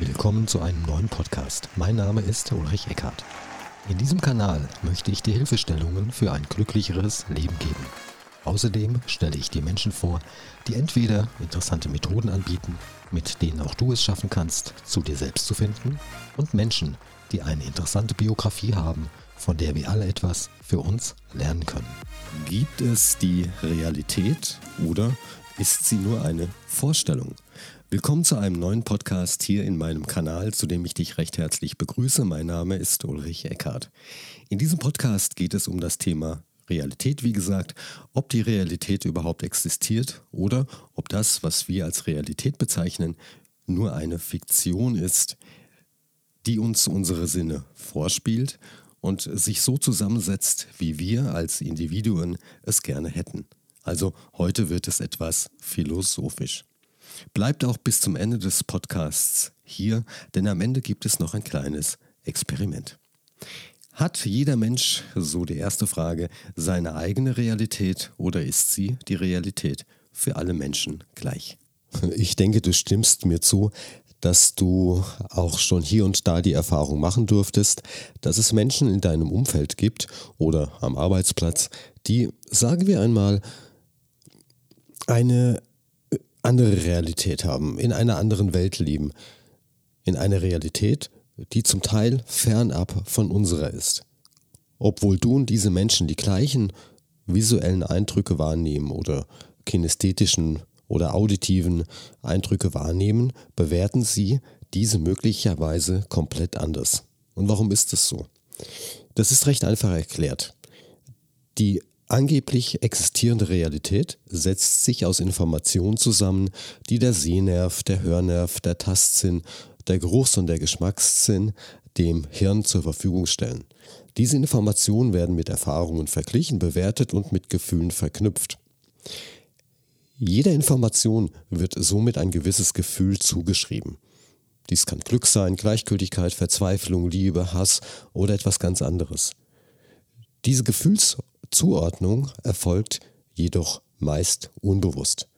Willkommen zu einem neuen Podcast. Mein Name ist Ulrich Eckhardt. In diesem Kanal möchte ich dir Hilfestellungen für ein glücklicheres Leben geben. Außerdem stelle ich dir Menschen vor, die entweder interessante Methoden anbieten, mit denen auch du es schaffen kannst, zu dir selbst zu finden, und Menschen, die eine interessante Biografie haben, von der wir alle etwas für uns lernen können. Gibt es die Realität oder ist sie nur eine Vorstellung? Willkommen zu einem neuen Podcast hier in meinem Kanal, zu dem ich dich recht herzlich begrüße. Mein Name ist Ulrich Eckhardt. In diesem Podcast geht es um das Thema Realität, wie gesagt, ob die Realität überhaupt existiert oder ob das, was wir als Realität bezeichnen, nur eine Fiktion ist, die uns unsere Sinne vorspielt und sich so zusammensetzt, wie wir als Individuen es gerne hätten. Also heute wird es etwas philosophisch. Bleibt auch bis zum Ende des Podcasts hier, denn am Ende gibt es noch ein kleines Experiment. Hat jeder Mensch, so die erste Frage, seine eigene Realität oder ist sie die Realität für alle Menschen gleich? Ich denke, du stimmst mir zu, dass du auch schon hier und da die Erfahrung machen durftest, dass es Menschen in deinem Umfeld gibt oder am Arbeitsplatz, die, sagen wir einmal, eine andere Realität haben, in einer anderen Welt leben, in einer Realität, die zum Teil fernab von unserer ist. Obwohl du und diese Menschen die gleichen visuellen Eindrücke wahrnehmen oder kinästhetischen oder auditiven Eindrücke wahrnehmen, bewerten sie diese möglicherweise komplett anders. Und warum ist das so? Das ist recht einfach erklärt. Die angeblich existierende Realität setzt sich aus Informationen zusammen, die der Sehnerv, der Hörnerv, der Tastsinn, der Geruchs- und der Geschmackssinn dem Hirn zur Verfügung stellen. Diese Informationen werden mit Erfahrungen verglichen, bewertet und mit Gefühlen verknüpft. Jeder Information wird somit ein gewisses Gefühl zugeschrieben. Dies kann Glück sein, Gleichgültigkeit, Verzweiflung, Liebe, Hass oder etwas ganz anderes. Diese Gefühlszuordnung erfolgt jedoch meist unbewusst.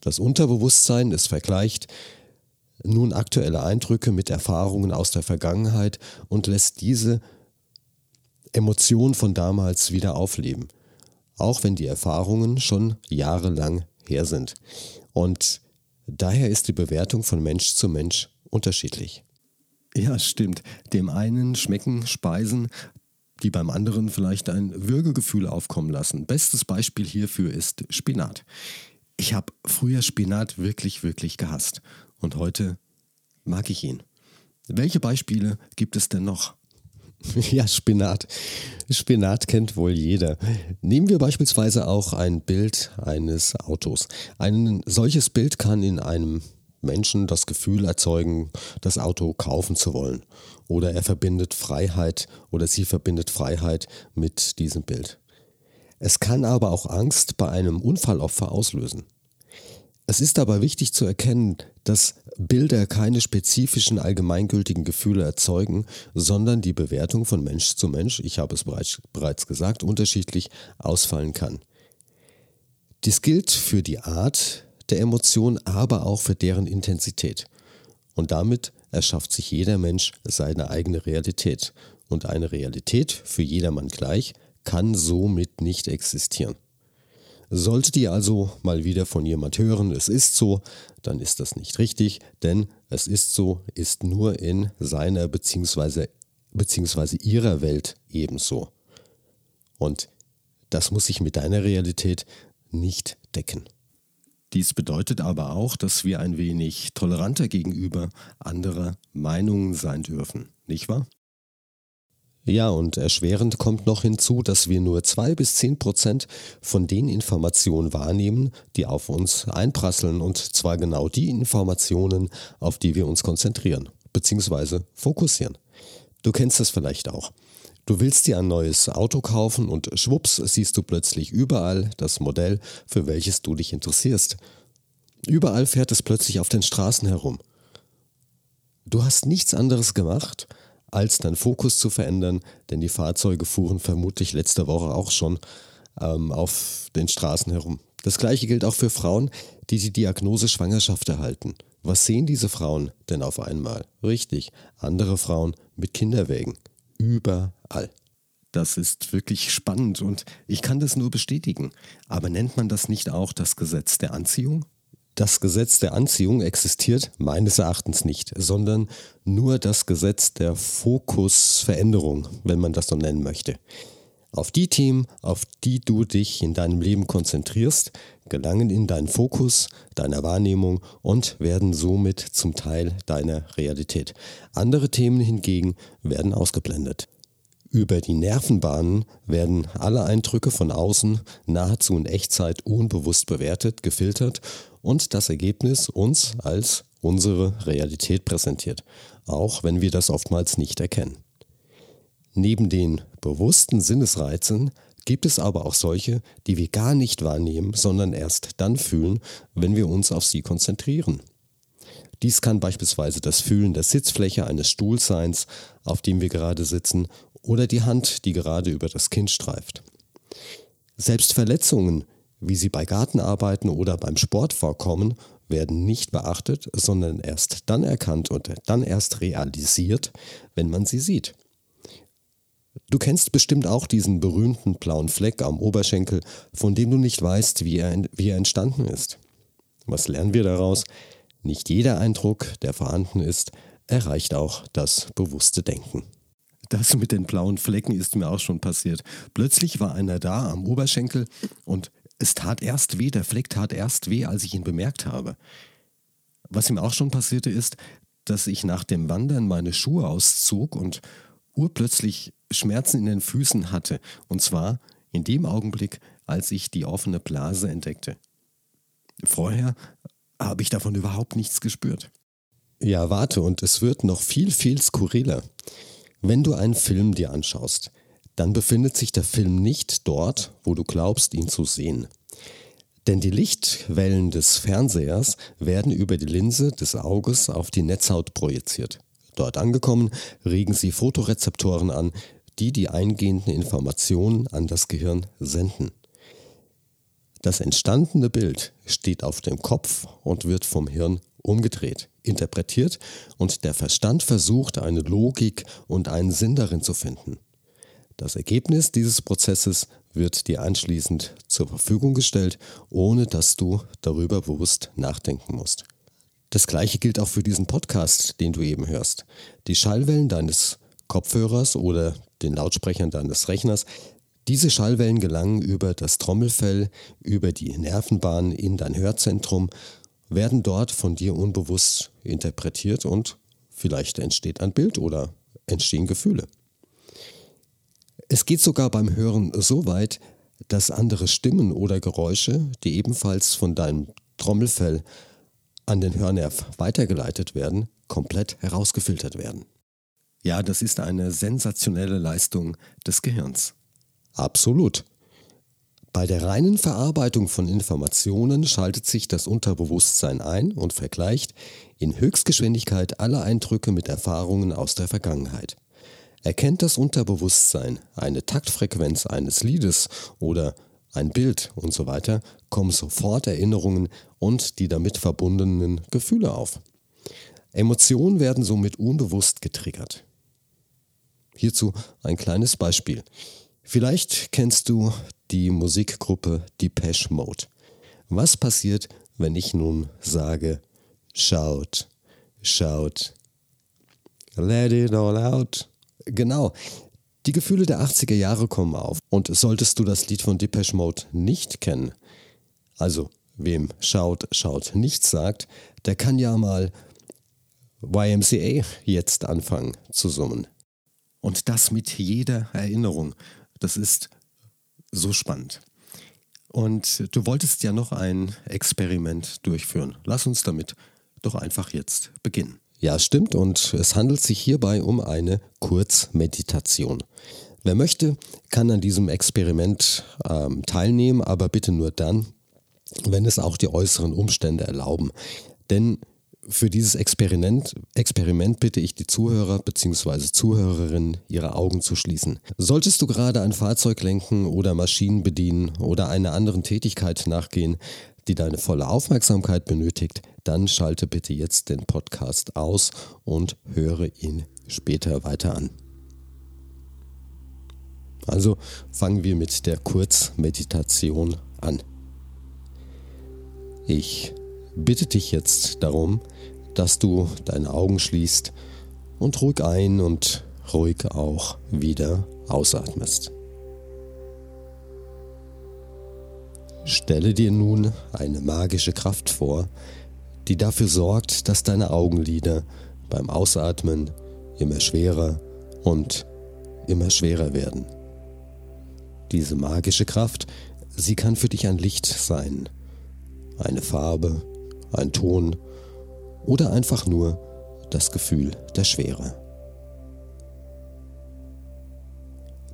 Das Unterbewusstsein ist vergleicht nun aktuelle Eindrücke mit Erfahrungen aus der Vergangenheit und lässt diese Emotionen von damals wieder aufleben, auch wenn die Erfahrungen schon jahrelang her sind. Und daher ist die Bewertung von Mensch zu Mensch unterschiedlich. Ja, stimmt. Dem einen schmecken Speisen, die beim anderen vielleicht ein Würgegefühl aufkommen lassen. Bestes Beispiel hierfür ist Spinat. Ich habe früher Spinat wirklich, wirklich gehasst und heute mag ich ihn. Welche Beispiele gibt es denn noch? Ja, Spinat. Spinat kennt wohl jeder. Nehmen wir beispielsweise auch ein Bild eines Autos. Ein solches Bild kann in einem Menschen das Gefühl erzeugen, das Auto kaufen zu wollen. Oder er verbindet Freiheit oder sie verbindet Freiheit mit diesem Bild. Es kann aber auch Angst bei einem Unfallopfer auslösen. Es ist aber wichtig zu erkennen, dass Bilder keine spezifischen allgemeingültigen Gefühle erzeugen, sondern die Bewertung von Mensch zu Mensch, ich habe es bereits gesagt, unterschiedlich ausfallen kann. Dies gilt für die Art der Emotion, aber auch für deren Intensität. Und damit erschafft sich jeder Mensch seine eigene Realität. Und eine Realität für jedermann gleich kann somit nicht existieren. Solltet ihr also mal wieder von jemand hören, es ist so, dann ist das nicht richtig, denn es ist so, ist nur in seiner bzw. beziehungsweise ihrer Welt ebenso. Und das muss sich mit deiner Realität nicht decken. Dies bedeutet aber auch, dass wir ein wenig toleranter gegenüber anderer Meinungen sein dürfen, nicht wahr? Ja, und erschwerend kommt noch hinzu, dass wir nur zwei bis zehn Prozent von den Informationen wahrnehmen, die auf uns einprasseln, und zwar genau die Informationen, auf die wir uns konzentrieren bzw. fokussieren. Du kennst das vielleicht auch. Du willst dir ein neues Auto kaufen und schwupps siehst du plötzlich überall das Modell, für welches du dich interessierst. Überall fährt es plötzlich auf den Straßen herum. Du hast nichts anderes gemacht, als deinen Fokus zu verändern, denn die Fahrzeuge fuhren vermutlich letzte Woche auch schon ähm, auf den Straßen herum. Das gleiche gilt auch für Frauen, die die Diagnose Schwangerschaft erhalten. Was sehen diese Frauen denn auf einmal? Richtig, andere Frauen mit Kinderwägen. Überall. Das ist wirklich spannend und ich kann das nur bestätigen. Aber nennt man das nicht auch das Gesetz der Anziehung? Das Gesetz der Anziehung existiert meines Erachtens nicht, sondern nur das Gesetz der Fokusveränderung, wenn man das so nennen möchte. Auf die Themen, auf die du dich in deinem Leben konzentrierst, gelangen in deinen Fokus, deiner Wahrnehmung und werden somit zum Teil deiner Realität. Andere Themen hingegen werden ausgeblendet. Über die Nervenbahnen werden alle Eindrücke von außen nahezu in Echtzeit unbewusst bewertet, gefiltert und das Ergebnis uns als unsere Realität präsentiert, auch wenn wir das oftmals nicht erkennen. Neben den bewussten Sinnesreizen gibt es aber auch solche, die wir gar nicht wahrnehmen, sondern erst dann fühlen, wenn wir uns auf sie konzentrieren. Dies kann beispielsweise das Fühlen der Sitzfläche eines Stuhls sein, auf dem wir gerade sitzen, oder die Hand, die gerade über das Kind streift. Selbst Verletzungen, wie sie bei Gartenarbeiten oder beim Sport vorkommen, werden nicht beachtet, sondern erst dann erkannt und dann erst realisiert, wenn man sie sieht. Du kennst bestimmt auch diesen berühmten blauen Fleck am Oberschenkel, von dem du nicht weißt, wie er, wie er entstanden ist. Was lernen wir daraus? Nicht jeder Eindruck, der vorhanden ist, erreicht auch das bewusste Denken. Das mit den blauen Flecken ist mir auch schon passiert. Plötzlich war einer da am Oberschenkel und es tat erst weh, der Fleck tat erst weh, als ich ihn bemerkt habe. Was ihm auch schon passierte ist, dass ich nach dem Wandern meine Schuhe auszog und urplötzlich Schmerzen in den Füßen hatte. Und zwar in dem Augenblick, als ich die offene Blase entdeckte. Vorher habe ich davon überhaupt nichts gespürt. Ja, warte, und es wird noch viel, viel skurriler. Wenn du einen Film dir anschaust, dann befindet sich der Film nicht dort, wo du glaubst, ihn zu sehen. Denn die Lichtwellen des Fernsehers werden über die Linse des Auges auf die Netzhaut projiziert. Dort angekommen, regen sie Fotorezeptoren an, die die eingehenden Informationen an das Gehirn senden. Das entstandene Bild steht auf dem Kopf und wird vom Hirn umgedreht, interpretiert und der Verstand versucht, eine Logik und einen Sinn darin zu finden. Das Ergebnis dieses Prozesses wird dir anschließend zur Verfügung gestellt, ohne dass du darüber bewusst nachdenken musst. Das gleiche gilt auch für diesen Podcast, den du eben hörst. Die Schallwellen deines Kopfhörers oder den Lautsprechern deines Rechners, diese Schallwellen gelangen über das Trommelfell, über die Nervenbahn in dein Hörzentrum werden dort von dir unbewusst interpretiert und vielleicht entsteht ein Bild oder entstehen Gefühle. Es geht sogar beim Hören so weit, dass andere Stimmen oder Geräusche, die ebenfalls von deinem Trommelfell an den Hörnerv weitergeleitet werden, komplett herausgefiltert werden. Ja, das ist eine sensationelle Leistung des Gehirns. Absolut. Bei der reinen Verarbeitung von Informationen schaltet sich das Unterbewusstsein ein und vergleicht in Höchstgeschwindigkeit alle Eindrücke mit Erfahrungen aus der Vergangenheit. Erkennt das Unterbewusstsein eine Taktfrequenz eines Liedes oder ein Bild und so kommen sofort Erinnerungen und die damit verbundenen Gefühle auf. Emotionen werden somit unbewusst getriggert. Hierzu ein kleines Beispiel. Vielleicht kennst du die Musikgruppe Depeche Mode. Was passiert, wenn ich nun sage, schaut, schaut, let it all out? Genau, die Gefühle der 80er Jahre kommen auf. Und solltest du das Lied von Depeche Mode nicht kennen, also wem schaut, schaut nichts sagt, der kann ja mal YMCA jetzt anfangen zu summen. Und das mit jeder Erinnerung. Das ist so spannend. Und du wolltest ja noch ein Experiment durchführen. Lass uns damit doch einfach jetzt beginnen. Ja, stimmt. Und es handelt sich hierbei um eine Kurzmeditation. Wer möchte, kann an diesem Experiment ähm, teilnehmen, aber bitte nur dann, wenn es auch die äußeren Umstände erlauben. Denn für dieses Experiment, Experiment bitte ich die Zuhörer bzw. Zuhörerinnen, ihre Augen zu schließen. Solltest du gerade ein Fahrzeug lenken oder Maschinen bedienen oder einer anderen Tätigkeit nachgehen, die deine volle Aufmerksamkeit benötigt, dann schalte bitte jetzt den Podcast aus und höre ihn später weiter an. Also fangen wir mit der Kurzmeditation an. Ich bitte dich jetzt darum, dass du deine Augen schließt und ruhig ein und ruhig auch wieder ausatmest. Stelle dir nun eine magische Kraft vor, die dafür sorgt, dass deine Augenlider beim Ausatmen immer schwerer und immer schwerer werden. Diese magische Kraft, sie kann für dich ein Licht sein, eine Farbe, ein Ton oder einfach nur das Gefühl der Schwere.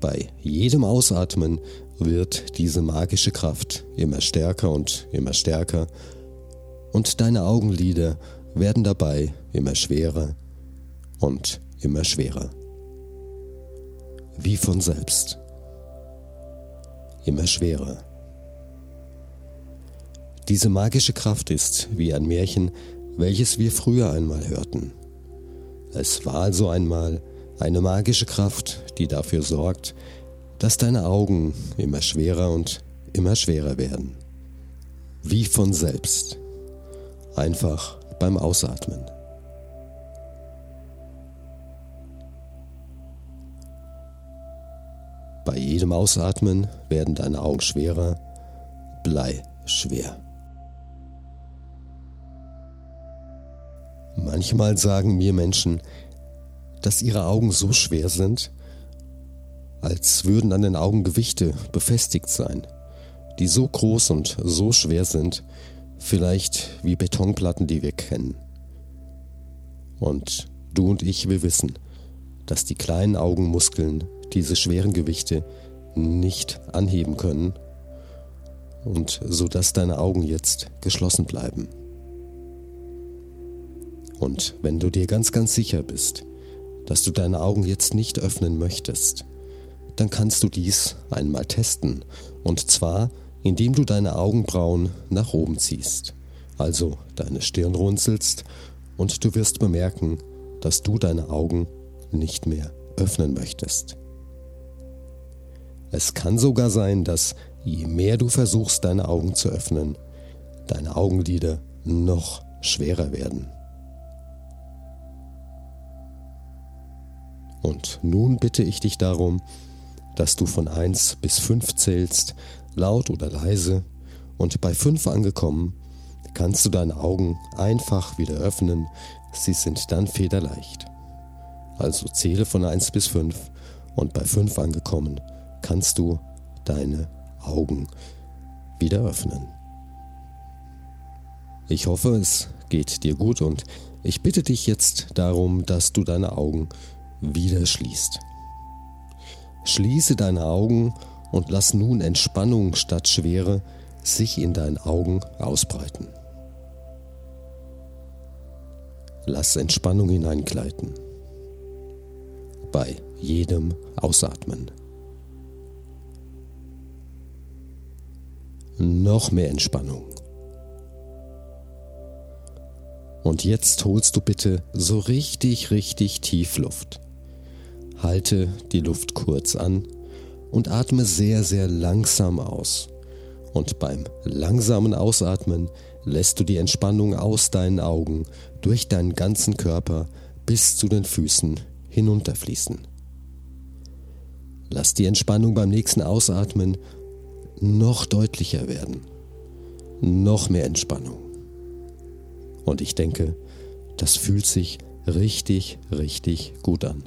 Bei jedem Ausatmen wird diese magische Kraft immer stärker und immer stärker und deine Augenlider werden dabei immer schwerer und immer schwerer. Wie von selbst. Immer schwerer. Diese magische Kraft ist wie ein Märchen, welches wir früher einmal hörten. Es war also einmal eine magische Kraft, die dafür sorgt, dass deine Augen immer schwerer und immer schwerer werden. Wie von selbst. Einfach beim Ausatmen. Bei jedem Ausatmen werden deine Augen schwerer, Blei schwer. Manchmal sagen mir Menschen, dass ihre Augen so schwer sind, als würden an den Augen Gewichte befestigt sein, die so groß und so schwer sind, vielleicht wie Betonplatten, die wir kennen. Und du und ich, wir wissen, dass die kleinen Augenmuskeln diese schweren Gewichte nicht anheben können und so dass deine Augen jetzt geschlossen bleiben. Und wenn du dir ganz, ganz sicher bist, dass du deine Augen jetzt nicht öffnen möchtest, dann kannst du dies einmal testen. Und zwar, indem du deine Augenbrauen nach oben ziehst, also deine Stirn runzelst und du wirst bemerken, dass du deine Augen nicht mehr öffnen möchtest. Es kann sogar sein, dass je mehr du versuchst, deine Augen zu öffnen, deine Augenlider noch schwerer werden. Und nun bitte ich dich darum, dass du von 1 bis 5 zählst, laut oder leise, und bei 5 angekommen, kannst du deine Augen einfach wieder öffnen, sie sind dann federleicht. Also zähle von 1 bis 5 und bei 5 angekommen, kannst du deine Augen wieder öffnen. Ich hoffe, es geht dir gut und ich bitte dich jetzt darum, dass du deine Augen wieder schließt. Schließe deine Augen und lass nun Entspannung statt Schwere sich in deinen Augen ausbreiten. Lass Entspannung hineingleiten. Bei jedem Ausatmen. Noch mehr Entspannung. Und jetzt holst du bitte so richtig, richtig tief Luft. Halte die Luft kurz an und atme sehr, sehr langsam aus. Und beim langsamen Ausatmen lässt du die Entspannung aus deinen Augen durch deinen ganzen Körper bis zu den Füßen hinunterfließen. Lass die Entspannung beim nächsten Ausatmen noch deutlicher werden. Noch mehr Entspannung. Und ich denke, das fühlt sich richtig, richtig gut an.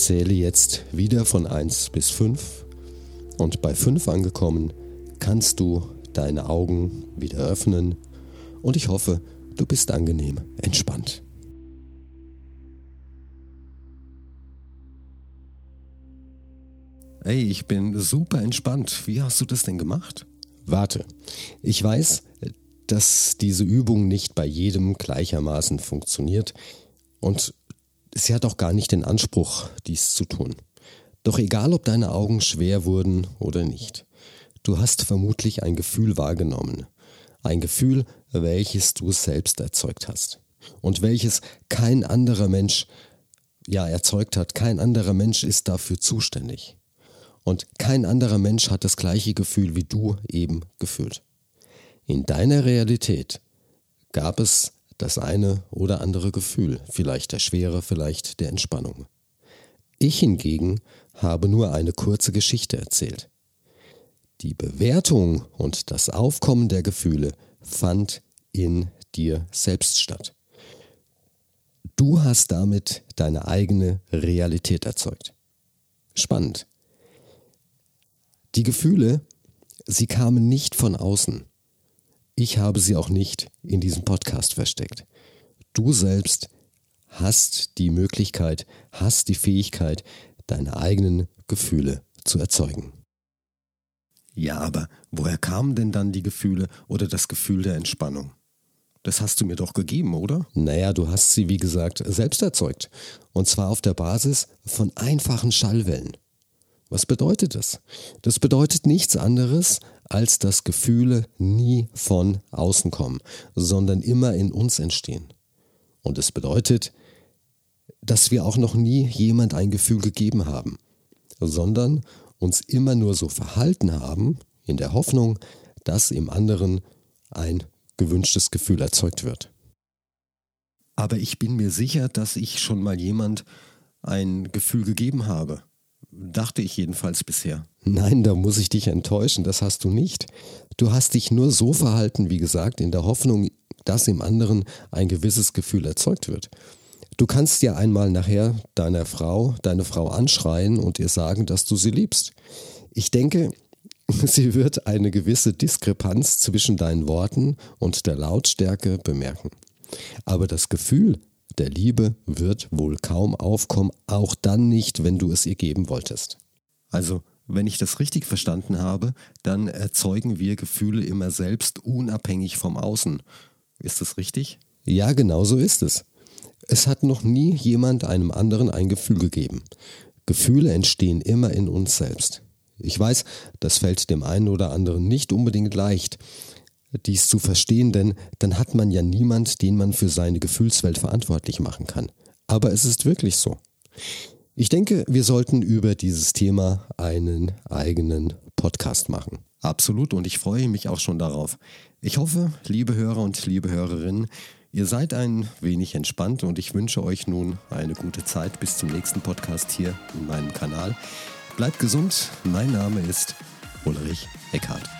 Zähle jetzt wieder von 1 bis 5 und bei 5 angekommen kannst du deine Augen wieder öffnen und ich hoffe, du bist angenehm entspannt. Ey, ich bin super entspannt. Wie hast du das denn gemacht? Warte, ich weiß, dass diese Übung nicht bei jedem gleichermaßen funktioniert und sie hat auch gar nicht den Anspruch, dies zu tun. Doch egal, ob deine Augen schwer wurden oder nicht, du hast vermutlich ein Gefühl wahrgenommen. Ein Gefühl, welches du selbst erzeugt hast. Und welches kein anderer Mensch ja erzeugt hat. Kein anderer Mensch ist dafür zuständig. Und kein anderer Mensch hat das gleiche Gefühl wie du eben gefühlt. In deiner Realität gab es das eine oder andere Gefühl, vielleicht der Schwere, vielleicht der Entspannung. Ich hingegen habe nur eine kurze Geschichte erzählt. Die Bewertung und das Aufkommen der Gefühle fand in dir selbst statt. Du hast damit deine eigene Realität erzeugt. Spannend. Die Gefühle, sie kamen nicht von außen. Ich habe sie auch nicht in diesem Podcast versteckt. Du selbst hast die Möglichkeit, hast die Fähigkeit, deine eigenen Gefühle zu erzeugen. Ja, aber woher kamen denn dann die Gefühle oder das Gefühl der Entspannung? Das hast du mir doch gegeben, oder? Naja, du hast sie, wie gesagt, selbst erzeugt. Und zwar auf der Basis von einfachen Schallwellen. Was bedeutet das? Das bedeutet nichts anderes, als dass Gefühle nie von außen kommen, sondern immer in uns entstehen. Und es bedeutet, dass wir auch noch nie jemand ein Gefühl gegeben haben, sondern uns immer nur so verhalten haben, in der Hoffnung, dass im anderen ein gewünschtes Gefühl erzeugt wird. Aber ich bin mir sicher, dass ich schon mal jemand ein Gefühl gegeben habe. Dachte ich jedenfalls bisher. Nein, da muss ich dich enttäuschen, das hast du nicht. Du hast dich nur so verhalten, wie gesagt, in der Hoffnung, dass im anderen ein gewisses Gefühl erzeugt wird. Du kannst ja einmal nachher deiner Frau, deine Frau anschreien und ihr sagen, dass du sie liebst. Ich denke, sie wird eine gewisse Diskrepanz zwischen deinen Worten und der Lautstärke bemerken. Aber das Gefühl der Liebe wird wohl kaum aufkommen, auch dann nicht, wenn du es ihr geben wolltest. Also, wenn ich das richtig verstanden habe, dann erzeugen wir Gefühle immer selbst unabhängig vom Außen. Ist das richtig? Ja, genau so ist es. Es hat noch nie jemand einem anderen ein Gefühl gegeben. Gefühle entstehen immer in uns selbst. Ich weiß, das fällt dem einen oder anderen nicht unbedingt leicht, dies zu verstehen, denn dann hat man ja niemand, den man für seine Gefühlswelt verantwortlich machen kann. Aber es ist wirklich so. Ich denke, wir sollten über dieses Thema einen eigenen Podcast machen. Absolut und ich freue mich auch schon darauf. Ich hoffe, liebe Hörer und liebe Hörerinnen, ihr seid ein wenig entspannt und ich wünsche euch nun eine gute Zeit bis zum nächsten Podcast hier in meinem Kanal. Bleibt gesund, mein Name ist Ulrich Eckhardt.